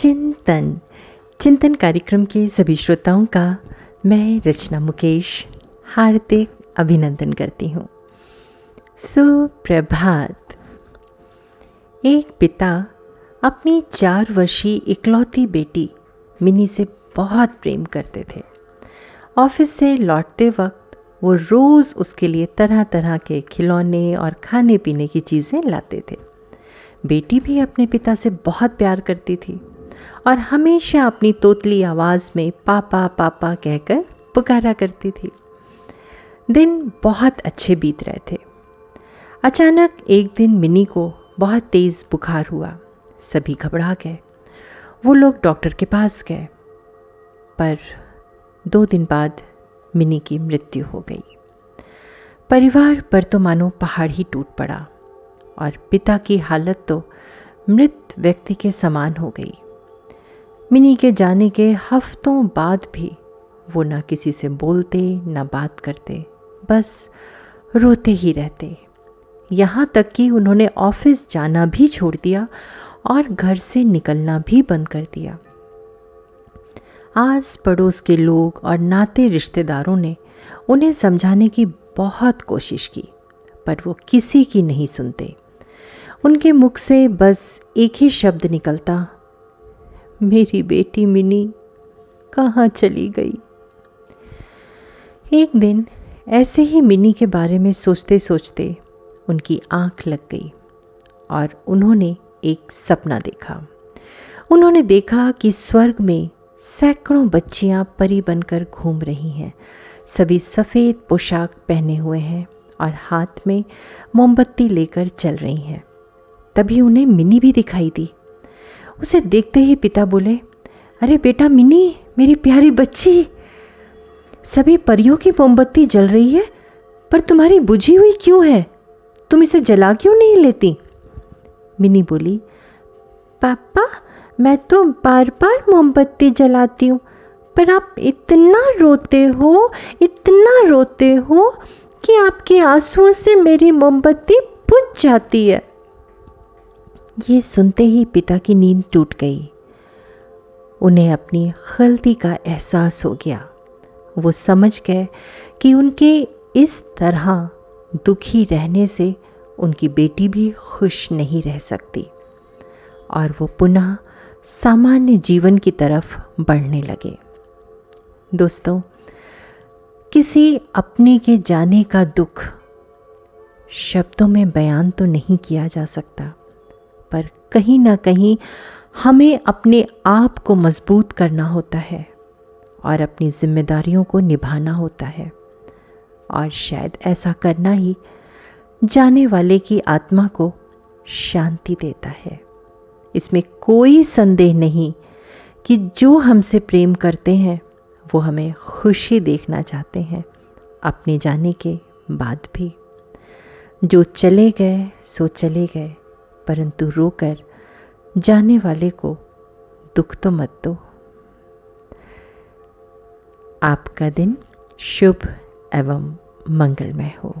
चिंतन। चिंतन कार्यक्रम के सभी श्रोताओं का मैं रचना मुकेश हार्दिक अभिनंदन करती हूँ। सुप्रभात। एक पिता अपनी चार वर्षीय इकलौती बेटी मिनी से बहुत प्रेम करते थे। ऑफ़िस से लौटते वक्त वो रोज़ उसके लिए तरह तरह के खिलौने और खाने पीने की चीज़ें लाते थे। बेटी भी अपने पिता से बहुत प्यार करती थी। और हमेशा अपनी तोतली आवाज़ में पापा पापा कहकर पुकारा करती थी। दिन बहुत अच्छे बीत रहे थे। अचानक एक दिन मिनी को बहुत तेज़ बुखार हुआ। सभी घबरा गए। वो लोग डॉक्टर के पास गए। पर दो दिन बाद मिनी की मृत्यु हो गई। परिवार पर तो मानो पहाड़ ही टूट पड़ा। और पिता की हालत तो मृत व्यक्ति के समान हो गई। मिनी के जाने के हफ्तों बाद भी वो ना किसी से बोलते, ना बात करते, बस रोते ही रहते। यहाँ तक कि उन्होंने ऑफ़िस जाना भी छोड़ दिया और घर से निकलना भी बंद कर दिया। आस पड़ोस के लोग और नाते रिश्तेदारों ने उन्हें समझाने की बहुत कोशिश की, पर वो किसी की नहीं सुनते। उनके मुख से बस एक ही शब्द निकलता मेरी बेटी मिनी कहाँ चली गई? एक दिन ऐसे ही मिनी के बारे में सोचते सोचते उनकी आँख लग गई और उन्होंने एक सपना देखा। उन्होंने देखा कि स्वर्ग में सैकड़ों बच्चियाँ परी बनकर घूम रही हैं। सभी सफ़ेद पोशाक पहने हुए हैं और हाथ में मोमबत्ती लेकर चल रही हैं। तभी उन्हें मिनी भी दिखाई दी। उसे देखते ही पिता बोले, अरे बेटा मिनी, मेरी प्यारी बच्ची, सभी परियों की मोमबत्ती जल रही है, पर तुम्हारी बुझी हुई क्यों है? तुम इसे जला क्यों नहीं लेती? मिनी बोली, पापा, मैं तो बार बार मोमबत्ती जलाती हूँ, पर आप इतना रोते हो, इतना रोते हो कि आपके आंसुओं से मेरी मोमबत्ती बुझ जाती है। ये सुनते ही पिता की नींद टूट गई। उन्हें अपनी गलती का एहसास हो गया। वो समझ गए कि उनके इस तरह दुखी रहने से उनकी बेटी भी खुश नहीं रह सकती और वो पुनः सामान्य जीवन की तरफ़ बढ़ने लगे। दोस्तों, किसी अपने के जाने का दुख शब्दों में बयान तो नहीं किया जा सकता। पर कहीं ना कहीं हमें अपने आप को मज़बूत करना होता है और अपनी जिम्मेदारियों को निभाना होता है। और शायद ऐसा करना ही जाने वाले की आत्मा को शांति देता है। इसमें कोई संदेह नहीं कि जो हमसे प्रेम करते हैं, वो हमें खुशी देखना चाहते हैं, अपने जाने के बाद भी। जो चले गए, सो चले गए। परंतु रोकर जाने वाले को दुख तो मत दो। आपका दिन शुभ एवं मंगलमय हो।